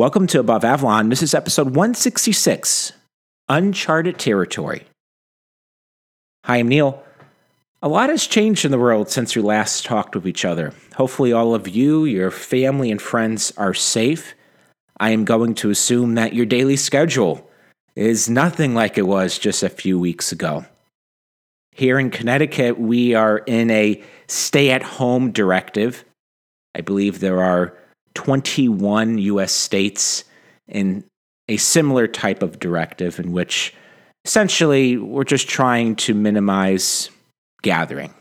Welcome to Above Avalon. This is episode 166 Uncharted Territory. Hi, I'm Neil. A lot has changed in the world since we last talked with each other. Hopefully, all of you, your family, and friends are safe. I am going to assume that your daily schedule is nothing like it was just a few weeks ago. Here in Connecticut, we are in a stay at home directive. I believe there are 21 US states in a similar type of directive in which essentially we're just trying to minimize gathering,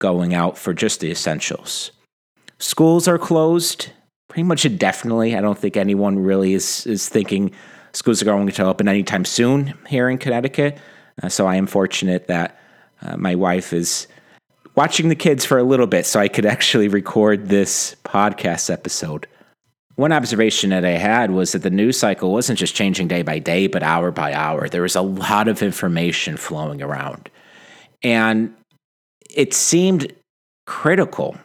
going out for just the essentials. Schools are closed pretty much indefinitely. I don't think anyone really is, is thinking schools are going to open anytime soon here in Connecticut. Uh, so I am fortunate that uh, my wife is watching the kids for a little bit so I could actually record this podcast episode. One observation that I had was that the news cycle wasn't just changing day by day, but hour by hour. There was a lot of information flowing around. And it seemed critical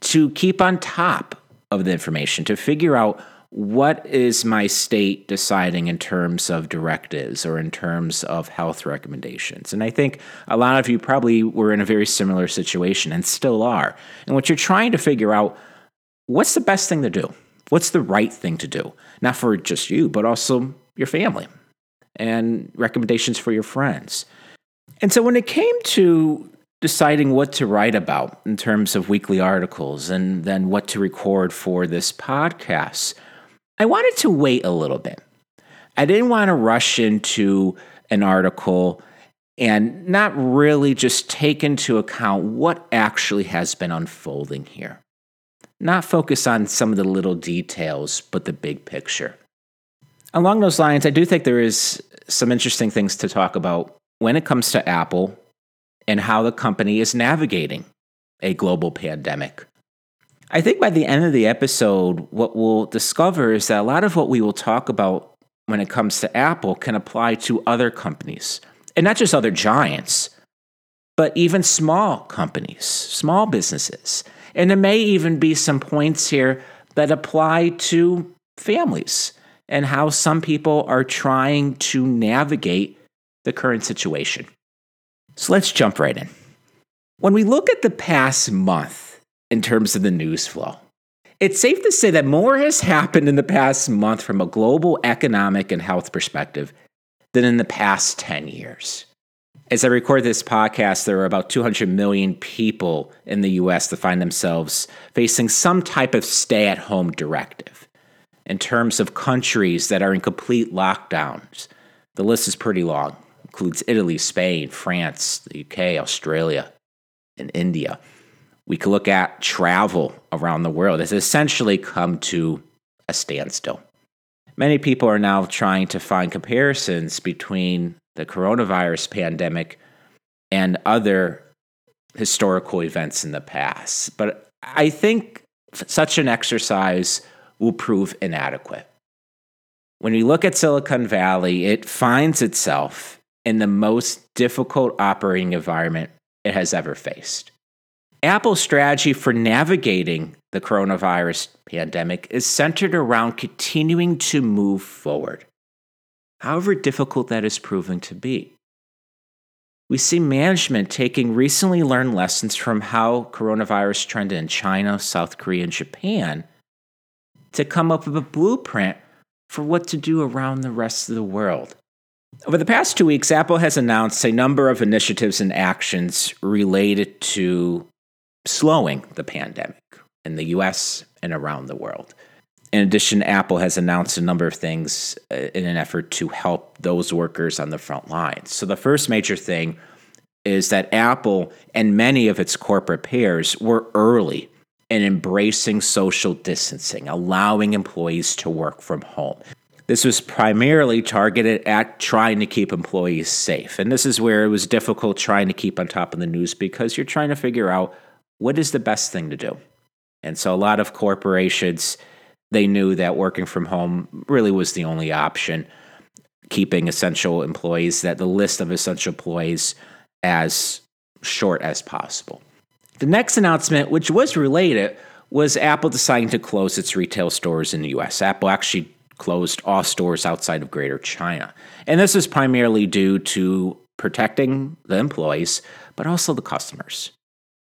to keep on top of the information, to figure out what is my state deciding in terms of directives or in terms of health recommendations? And I think a lot of you probably were in a very similar situation and still are. And what you're trying to figure out what's the best thing to do? What's the right thing to do? Not for just you, but also your family and recommendations for your friends. And so when it came to deciding what to write about in terms of weekly articles and then what to record for this podcast, I wanted to wait a little bit. I didn't want to rush into an article and not really just take into account what actually has been unfolding here. Not focus on some of the little details, but the big picture. Along those lines, I do think there is some interesting things to talk about when it comes to Apple and how the company is navigating a global pandemic. I think by the end of the episode, what we'll discover is that a lot of what we will talk about when it comes to Apple can apply to other companies, and not just other giants, but even small companies, small businesses. And there may even be some points here that apply to families and how some people are trying to navigate the current situation. So let's jump right in. When we look at the past month, in terms of the news flow. It's safe to say that more has happened in the past month from a global economic and health perspective than in the past 10 years. As I record this podcast, there are about 200 million people in the US that find themselves facing some type of stay at home directive. In terms of countries that are in complete lockdowns, the list is pretty long. It includes Italy, Spain, France, the UK, Australia, and India we could look at travel around the world. It's essentially come to a standstill. Many people are now trying to find comparisons between the coronavirus pandemic and other historical events in the past. But I think such an exercise will prove inadequate. When you look at Silicon Valley, it finds itself in the most difficult operating environment it has ever faced. Apple's strategy for navigating the coronavirus pandemic is centered around continuing to move forward, however difficult that is proving to be. We see management taking recently learned lessons from how coronavirus trended in China, South Korea, and Japan to come up with a blueprint for what to do around the rest of the world. Over the past two weeks, Apple has announced a number of initiatives and actions related to slowing the pandemic in the US and around the world. In addition, Apple has announced a number of things uh, in an effort to help those workers on the front lines. So, the first major thing is that Apple and many of its corporate peers were early in embracing social distancing, allowing employees to work from home. This was primarily targeted at trying to keep employees safe. And this is where it was difficult trying to keep on top of the news because you're trying to figure out what is the best thing to do? And so a lot of corporations, they knew that working from home really was the only option, keeping essential employees, that the list of essential employees as short as possible. The next announcement, which was related, was Apple deciding to close its retail stores in the US. Apple actually closed all stores outside of Greater China. And this is primarily due to protecting the employees, but also the customers,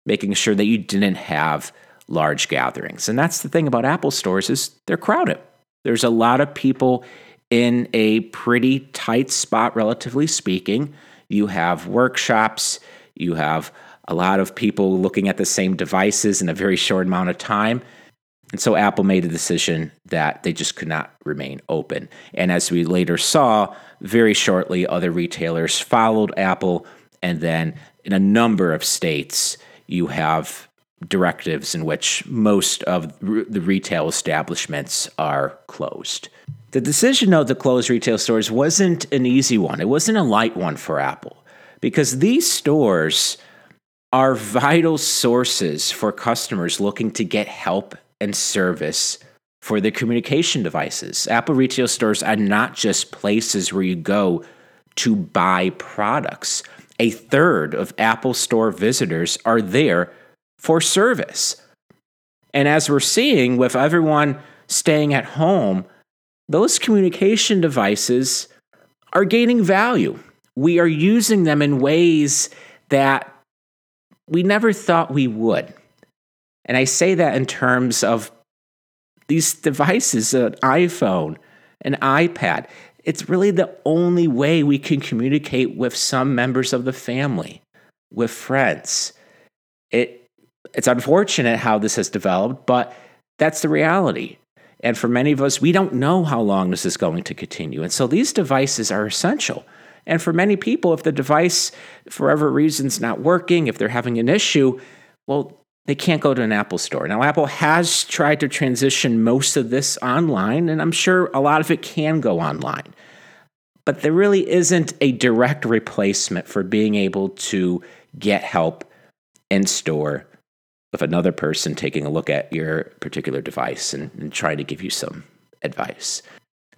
making sure that you didn't have large gatherings. And that's the thing about Apple stores is they're crowded. There's a lot of people in a pretty tight spot relatively speaking. You have workshops, you have a lot of people looking at the same devices in a very short amount of time. And so Apple made a decision that they just could not remain open. And as we later saw, very shortly, other retailers followed Apple. And then in a number of states, you have directives in which most of the retail establishments are closed. The decision, though, to close retail stores wasn't an easy one. It wasn't a light one for Apple because these stores are vital sources for customers looking to get help and service for their communication devices. Apple retail stores are not just places where you go to buy products. A third of Apple Store visitors are there for service. And as we're seeing with everyone staying at home, those communication devices are gaining value. We are using them in ways that we never thought we would. And I say that in terms of these devices an iPhone, an iPad. It's really the only way we can communicate with some members of the family, with friends. It, it's unfortunate how this has developed, but that's the reality. And for many of us, we don't know how long this is going to continue. And so these devices are essential. And for many people, if the device, for whatever reason, is not working, if they're having an issue, well, they can't go to an Apple store. Now, Apple has tried to transition most of this online, and I'm sure a lot of it can go online. But there really isn't a direct replacement for being able to get help in store with another person taking a look at your particular device and, and trying to give you some advice.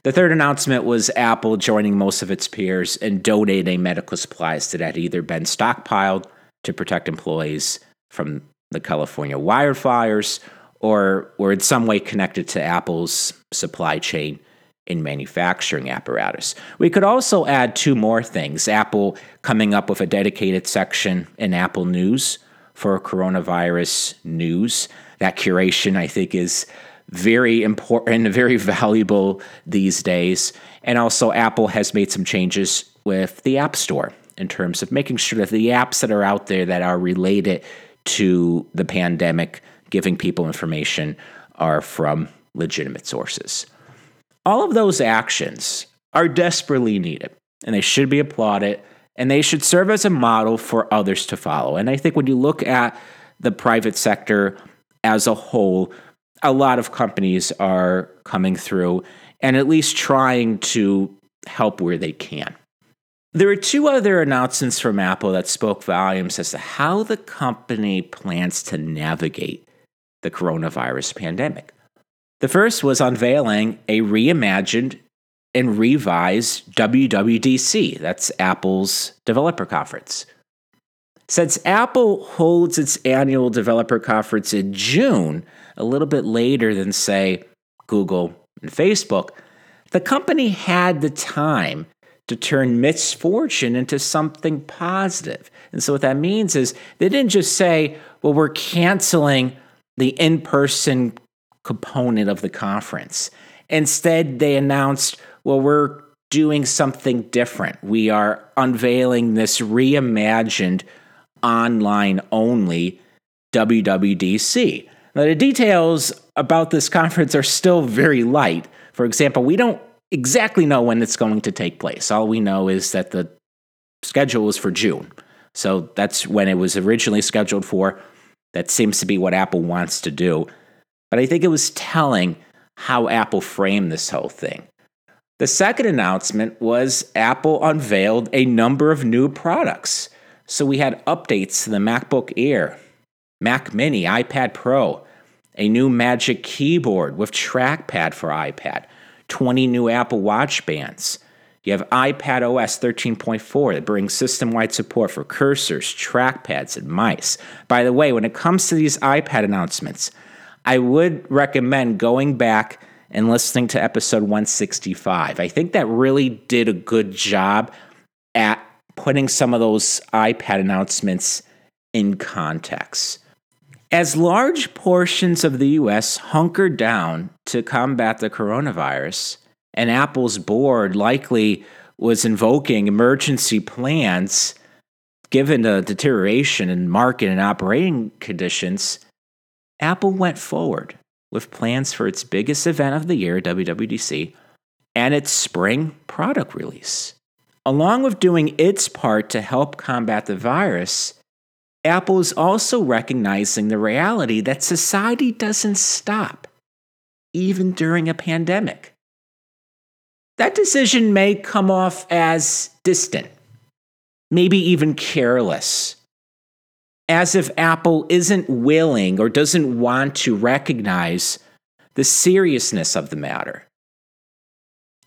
The third announcement was Apple joining most of its peers and donating medical supplies that had either been stockpiled to protect employees from the California wildfires or were in some way connected to Apple's supply chain in manufacturing apparatus. We could also add two more things Apple coming up with a dedicated section in Apple News for coronavirus news. That curation, I think, is very important, very valuable these days. And also, Apple has made some changes with the App Store in terms of making sure that the apps that are out there that are related to the pandemic, giving people information, are from legitimate sources. All of those actions are desperately needed, and they should be applauded, and they should serve as a model for others to follow. And I think when you look at the private sector as a whole, a lot of companies are coming through and at least trying to help where they can. There were two other announcements from Apple that spoke volumes as to how the company plans to navigate the coronavirus pandemic. The first was unveiling a reimagined and revised WWDC, that's Apple's developer conference. Since Apple holds its annual developer conference in June, a little bit later than, say, Google and Facebook, the company had the time to turn misfortune into something positive. And so, what that means is they didn't just say, well, we're canceling the in person component of the conference. Instead, they announced, well, we're doing something different. We are unveiling this reimagined online only WWDC. Now, the details about this conference are still very light. For example, we don't exactly know when it's going to take place. All we know is that the schedule was for June. So that's when it was originally scheduled for. That seems to be what Apple wants to do. But I think it was telling how Apple framed this whole thing. The second announcement was Apple unveiled a number of new products. So we had updates to the MacBook Air, Mac Mini, iPad Pro, a new Magic Keyboard with trackpad for iPad, 20 new Apple Watch bands. You have iPad OS 13.4 that brings system wide support for cursors, trackpads, and mice. By the way, when it comes to these iPad announcements, I would recommend going back and listening to episode 165. I think that really did a good job at putting some of those iPad announcements in context. As large portions of the US hunkered down to combat the coronavirus, and Apple's board likely was invoking emergency plans given the deterioration in market and operating conditions, Apple went forward with plans for its biggest event of the year, WWDC, and its spring product release. Along with doing its part to help combat the virus, Apple is also recognizing the reality that society doesn't stop, even during a pandemic. That decision may come off as distant, maybe even careless, as if Apple isn't willing or doesn't want to recognize the seriousness of the matter.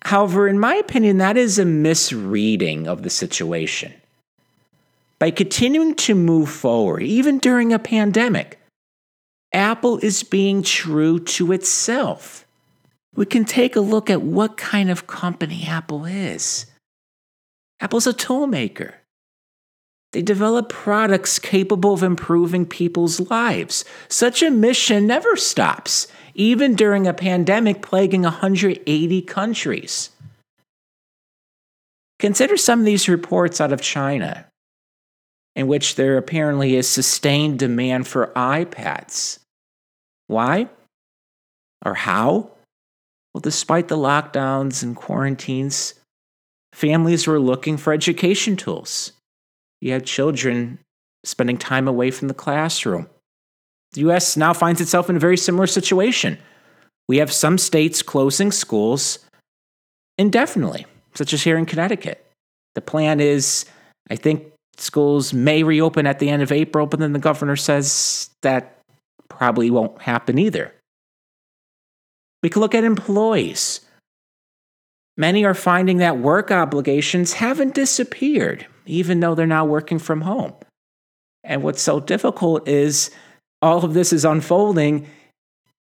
However, in my opinion, that is a misreading of the situation. By continuing to move forward, even during a pandemic, Apple is being true to itself. We can take a look at what kind of company Apple is. Apple's a toolmaker. They develop products capable of improving people's lives. Such a mission never stops, even during a pandemic plaguing 180 countries. Consider some of these reports out of China, in which there apparently is sustained demand for iPads. Why? Or how? Well, despite the lockdowns and quarantines, families were looking for education tools you have children spending time away from the classroom. The US now finds itself in a very similar situation. We have some states closing schools indefinitely, such as here in Connecticut. The plan is, I think schools may reopen at the end of April, but then the governor says that probably won't happen either. We can look at employees. Many are finding that work obligations haven't disappeared even though they're now working from home. And what's so difficult is all of this is unfolding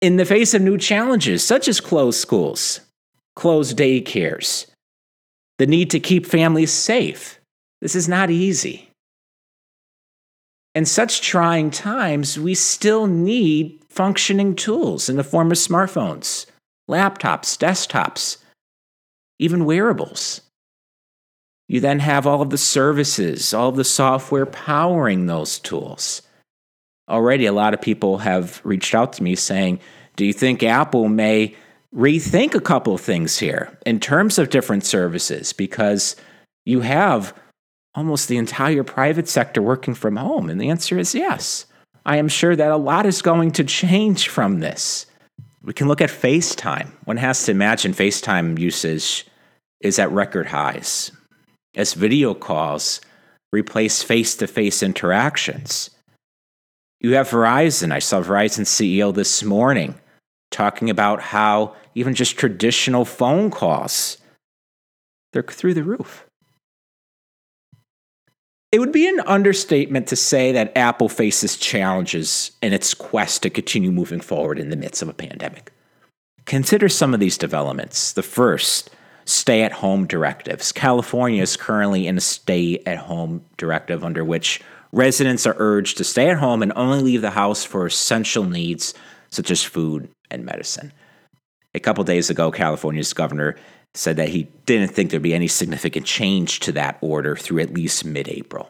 in the face of new challenges, such as closed schools, closed daycares, the need to keep families safe. This is not easy. In such trying times, we still need functioning tools in the form of smartphones, laptops, desktops, even wearables. You then have all of the services, all of the software powering those tools. Already, a lot of people have reached out to me saying, Do you think Apple may rethink a couple of things here in terms of different services? Because you have almost the entire private sector working from home. And the answer is yes. I am sure that a lot is going to change from this. We can look at FaceTime. One has to imagine FaceTime usage is at record highs as video calls replace face to face interactions. You have Verizon. I saw Verizon CEO this morning talking about how even just traditional phone calls they're through the roof. It would be an understatement to say that Apple faces challenges in its quest to continue moving forward in the midst of a pandemic. Consider some of these developments. The first, stay at home directives. California is currently in a stay at home directive under which residents are urged to stay at home and only leave the house for essential needs such as food and medicine. A couple days ago, California's governor said that he didn't think there'd be any significant change to that order through at least mid April.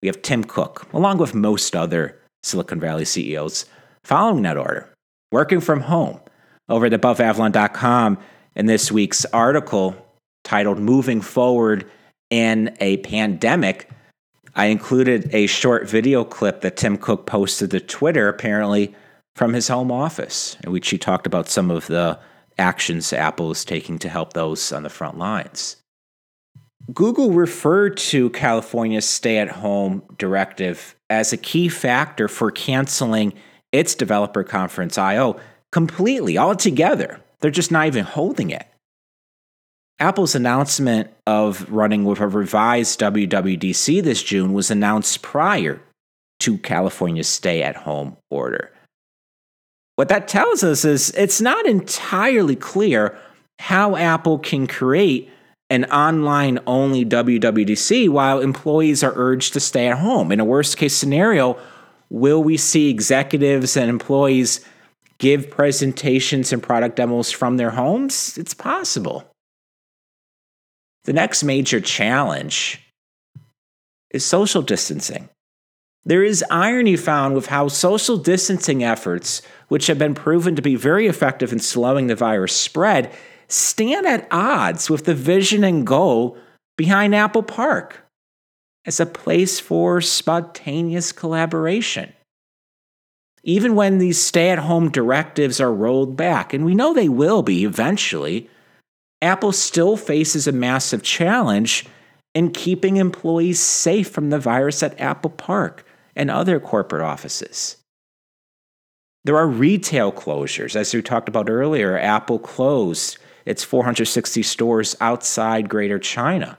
We have Tim Cook, along with most other Silicon Valley CEOs, following that order, working from home. Over at AboveAvalon.com, in this week's article titled Moving Forward in a Pandemic, I included a short video clip that Tim Cook posted to Twitter, apparently from his home office, in which he talked about some of the actions Apple is taking to help those on the front lines. Google referred to California's stay at home directive as a key factor for canceling its developer conference I/O completely, altogether. They're just not even holding it. Apple's announcement of running with a revised WWDC this June was announced prior to California's stay at home order. What that tells us is it's not entirely clear how Apple can create an online only WWDC while employees are urged to stay at home. In a worst case scenario, will we see executives and employees give presentations and product demos from their homes? It's possible. The next major challenge is social distancing. There is irony found with how social distancing efforts, which have been proven to be very effective in slowing the virus spread, stand at odds with the vision and goal behind Apple Park as a place for spontaneous collaboration. Even when these stay at home directives are rolled back, and we know they will be eventually, Apple still faces a massive challenge in keeping employees safe from the virus at Apple Park and other corporate offices. There are retail closures. As we talked about earlier, Apple closed its 460 stores outside Greater China.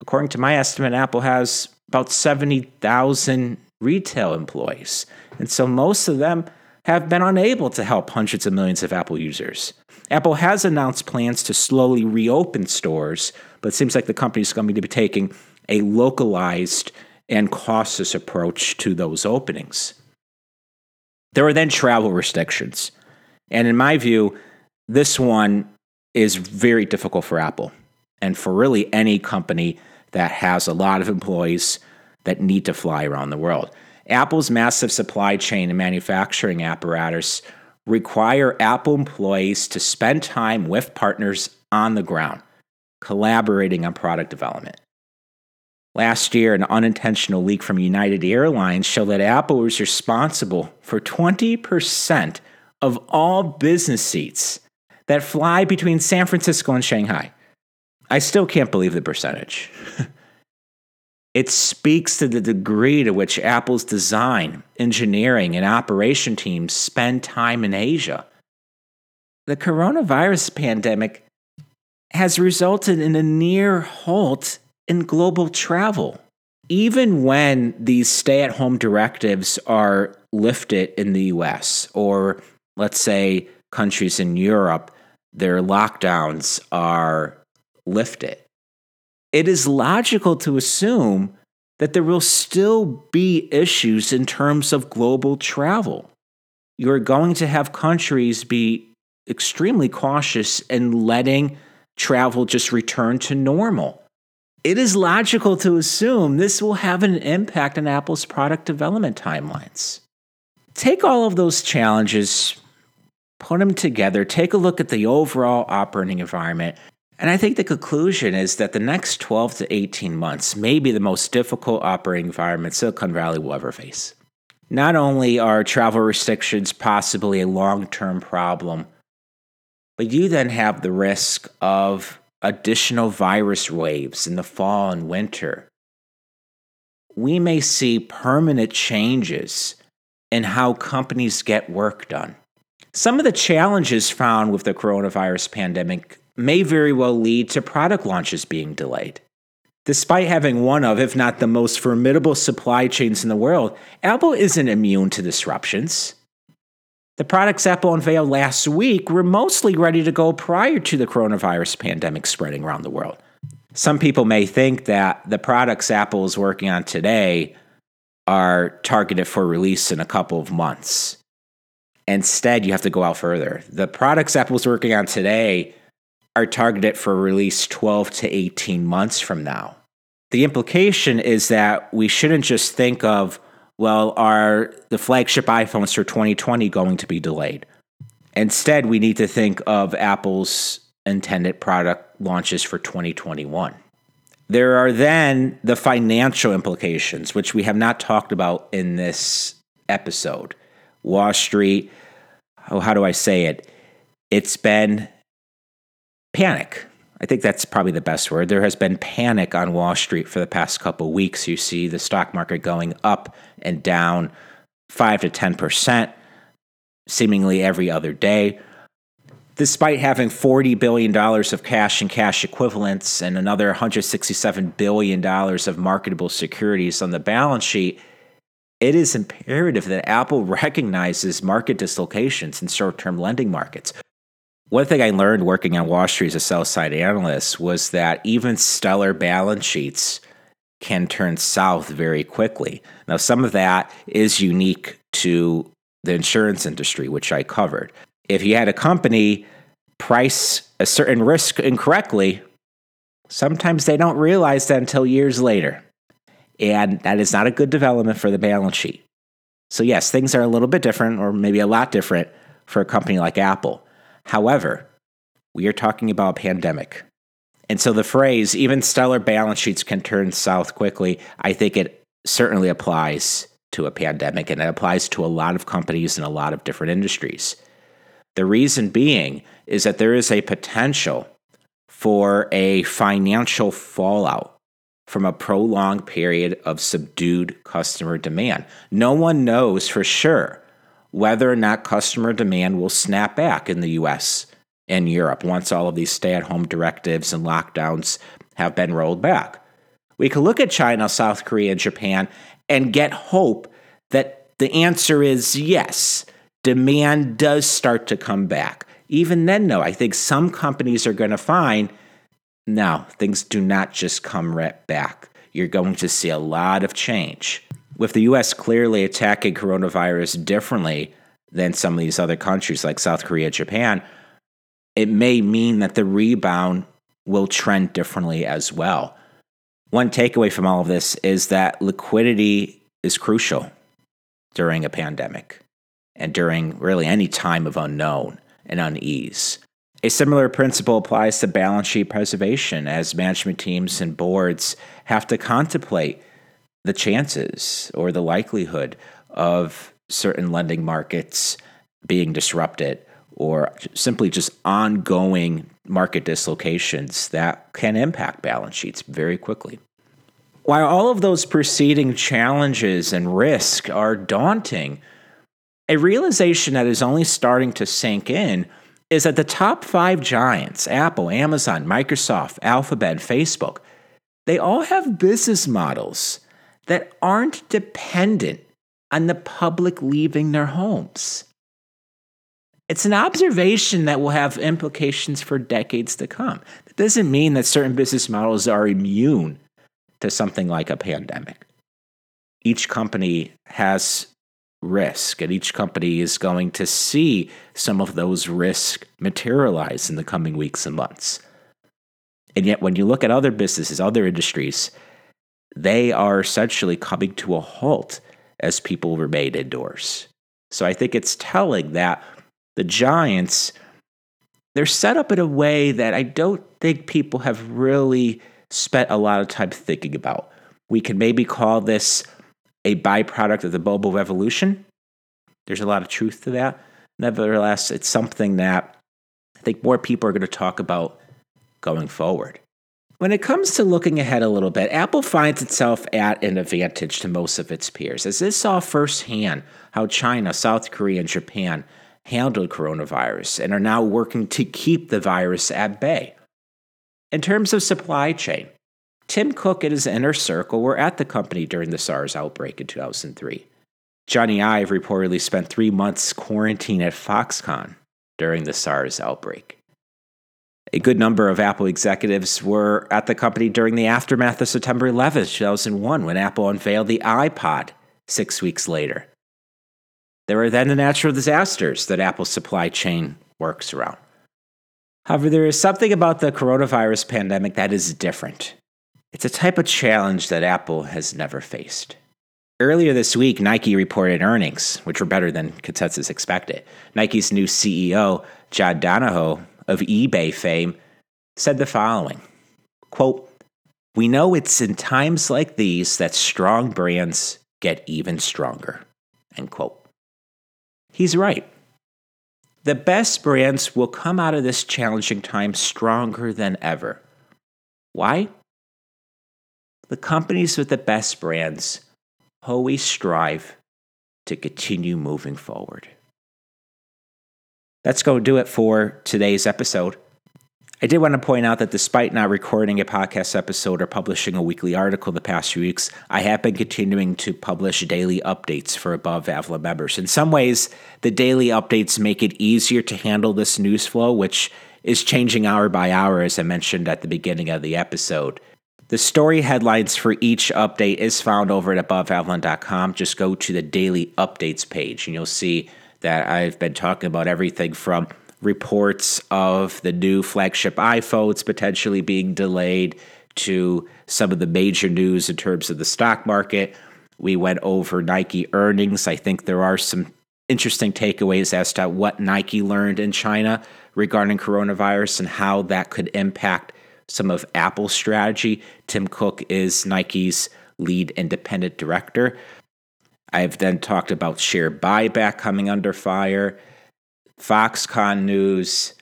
According to my estimate, Apple has about 70,000 retail employees. And so most of them have been unable to help hundreds of millions of Apple users. Apple has announced plans to slowly reopen stores, but it seems like the company is going to be taking a localized and cautious approach to those openings. There are then travel restrictions. And in my view, this one is very difficult for Apple and for really any company that has a lot of employees that need to fly around the world. Apple's massive supply chain and manufacturing apparatus require Apple employees to spend time with partners on the ground, collaborating on product development. Last year, an unintentional leak from United Airlines showed that Apple was responsible for 20% of all business seats that fly between San Francisco and Shanghai. I still can't believe the percentage. it speaks to the degree to which Apple's design, engineering, and operation teams spend time in Asia. The coronavirus pandemic has resulted in a near halt in global travel. Even when these stay at home directives are lifted in the US, or let's say countries in Europe their lockdowns are lifted. It is logical to assume that there will still be issues in terms of global travel. You're going to have countries be extremely cautious in letting travel just return to normal. It is logical to assume this will have an impact on Apple's product development timelines. Take all of those challenges, put them together, take a look at the overall operating environment. And I think the conclusion is that the next 12 to 18 months may be the most difficult operating environment Silicon Valley will ever face. Not only are travel restrictions possibly a long term problem, but you then have the risk of additional virus waves in the fall and winter. We may see permanent changes in how companies get work done. Some of the challenges found with the coronavirus pandemic may very well lead to product launches being delayed. Despite having one of, if not the most formidable supply chains in the world, Apple isn't immune to disruptions. The products Apple unveiled last week were mostly ready to go prior to the coronavirus pandemic spreading around the world. Some people may think that the products Apple is working on today are targeted for release in a couple of months. Instead, you have to go out further. The products Apple's working on today are targeted for release 12 to 18 months from now. The implication is that we shouldn't just think of, well, are the flagship iPhones for 2020 going to be delayed? Instead, we need to think of Apple's intended product launches for 2021. There are then the financial implications, which we have not talked about in this episode. Wall Street oh, how do I say it? It's been panic. I think that's probably the best word. There has been panic on Wall Street for the past couple weeks. You see the stock market going up and down 5 to 10% seemingly every other day. Despite having $40 billion of cash and cash equivalents and another $167 billion of marketable securities on the balance sheet, it is imperative that Apple recognizes market dislocations in short term lending markets. One thing I learned working on Wall Street as a sell side analyst was that even stellar balance sheets can turn south very quickly. Now, some of that is unique to the insurance industry, which I covered. If you had a company price a certain risk incorrectly, sometimes they don't realize that until years later. And that is not a good development for the balance sheet. So, yes, things are a little bit different, or maybe a lot different for a company like Apple. However, we are talking about a pandemic. And so the phrase, even stellar balance sheets can turn south quickly, I think it certainly applies to a pandemic and it applies to a lot of companies in a lot of different industries. The reason being is that there is a potential for a financial fallout from a prolonged period of subdued customer demand. No one knows for sure whether or not customer demand will snap back in the US and Europe once all of these stay at home directives and lockdowns have been rolled back. We could look at China, South Korea, and Japan and get hope that the answer is yes, demand does start to come back. Even then, though, I think some companies are going to find no, things do not just come right back. You're going to see a lot of change with the US clearly attacking coronavirus differently than some of these other countries like South Korea, Japan, it may mean that the rebound will trend differently as well. One takeaway from all of this is that liquidity is crucial during a pandemic and during really any time of unknown and unease. A similar principle applies to balance sheet preservation as management teams and boards have to contemplate the chances or the likelihood of certain lending markets being disrupted or simply just ongoing market dislocations that can impact balance sheets very quickly. While all of those preceding challenges and risk are daunting, a realization that is only starting to sink in is that the top five giants Apple, Amazon, Microsoft, Alphabet, Facebook they all have business models that aren't dependent on the public leaving their homes. It's an observation that will have implications for decades to come. That doesn't mean that certain business models are immune to something like a pandemic. Each company has risk, and each company is going to see some of those risks materialize in the coming weeks and months. And yet, when you look at other businesses, other industries, they are essentially coming to a halt as people remain indoors. So I think it's telling that the Giants, they're set up in a way that I don't think people have really spent a lot of time thinking about. We can maybe call this a byproduct of the mobile revolution. There's a lot of truth to that. Nevertheless, it's something that I think more people are going to talk about going forward. When it comes to looking ahead a little bit, Apple finds itself at an advantage to most of its peers, as it saw firsthand how China, South Korea, and Japan handled coronavirus and are now working to keep the virus at bay. In terms of supply chain, Tim Cook and his inner circle were at the company during the SARS outbreak in 2003. Jony Ive reportedly spent three months quarantined at Foxconn during the SARS outbreak. A good number of Apple executives were at the company during the aftermath of September 11, 2001, when Apple unveiled the iPod six weeks later. There were then the natural disasters that Apple's supply chain works around. However, there is something about the coronavirus pandemic that is different. It's a type of challenge that Apple has never faced. Earlier this week, Nike reported earnings, which were better than consensus expected. Nike's new CEO, John Donahoe, of eBay fame, said the following quote, We know it's in times like these that strong brands get even stronger. End quote. He's right. The best brands will come out of this challenging time stronger than ever. Why? The companies with the best brands always strive to continue moving forward. That's going to do it for today's episode. I did want to point out that despite not recording a podcast episode or publishing a weekly article the past few weeks, I have been continuing to publish daily updates for Above Avalon members. In some ways, the daily updates make it easier to handle this news flow, which is changing hour by hour, as I mentioned at the beginning of the episode. The story headlines for each update is found over at aboveavalon.com. Just go to the daily updates page and you'll see that I've been talking about everything from reports of the new flagship iPhones potentially being delayed to some of the major news in terms of the stock market. We went over Nike earnings. I think there are some interesting takeaways as to what Nike learned in China regarding coronavirus and how that could impact some of Apple's strategy. Tim Cook is Nike's lead independent director. I've then talked about share buyback coming under fire. Foxconn news.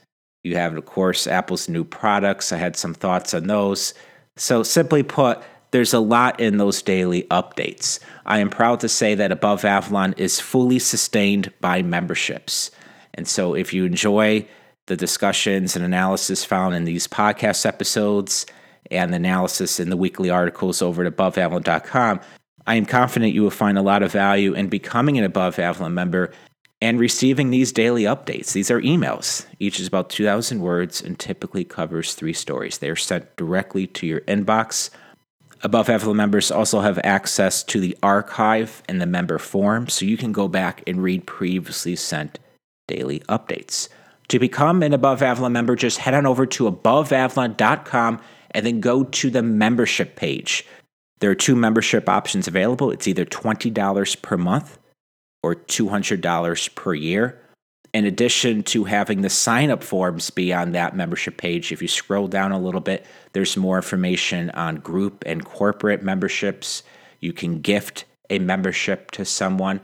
You have, of course, Apple's new products. I had some thoughts on those. So, simply put, there's a lot in those daily updates. I am proud to say that Above Avalon is fully sustained by memberships. And so, if you enjoy the discussions and analysis found in these podcast episodes and the analysis in the weekly articles over at aboveavalon.com, I am confident you will find a lot of value in becoming an Above Avalon member and receiving these daily updates. These are emails. Each is about 2,000 words and typically covers three stories. They are sent directly to your inbox. Above Avalon members also have access to the archive and the member forum, so you can go back and read previously sent daily updates. To become an Above Avalon member, just head on over to aboveavalon.com and then go to the membership page. There are two membership options available. It's either $20 per month or $200 per year. In addition to having the sign up forms be on that membership page, if you scroll down a little bit, there's more information on group and corporate memberships. You can gift a membership to someone.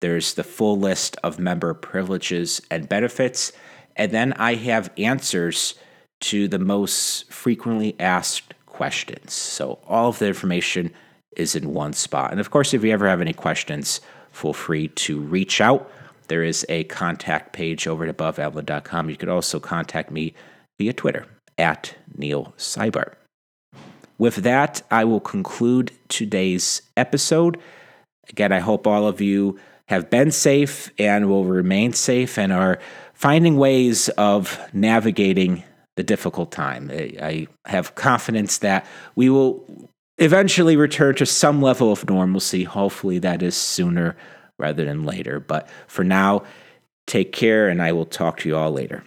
There's the full list of member privileges and benefits. And then I have answers to the most frequently asked questions. So all of the information is in one spot. And of course, if you ever have any questions, feel free to reach out. There is a contact page over at aboveavalon.com. You could also contact me via Twitter at Neil Cybart. With that, I will conclude today's episode. Again, I hope all of you have been safe and will remain safe and are finding ways of navigating the difficult time. I have confidence that we will eventually return to some level of normalcy. Hopefully, that is sooner rather than later. But for now, take care, and I will talk to you all later.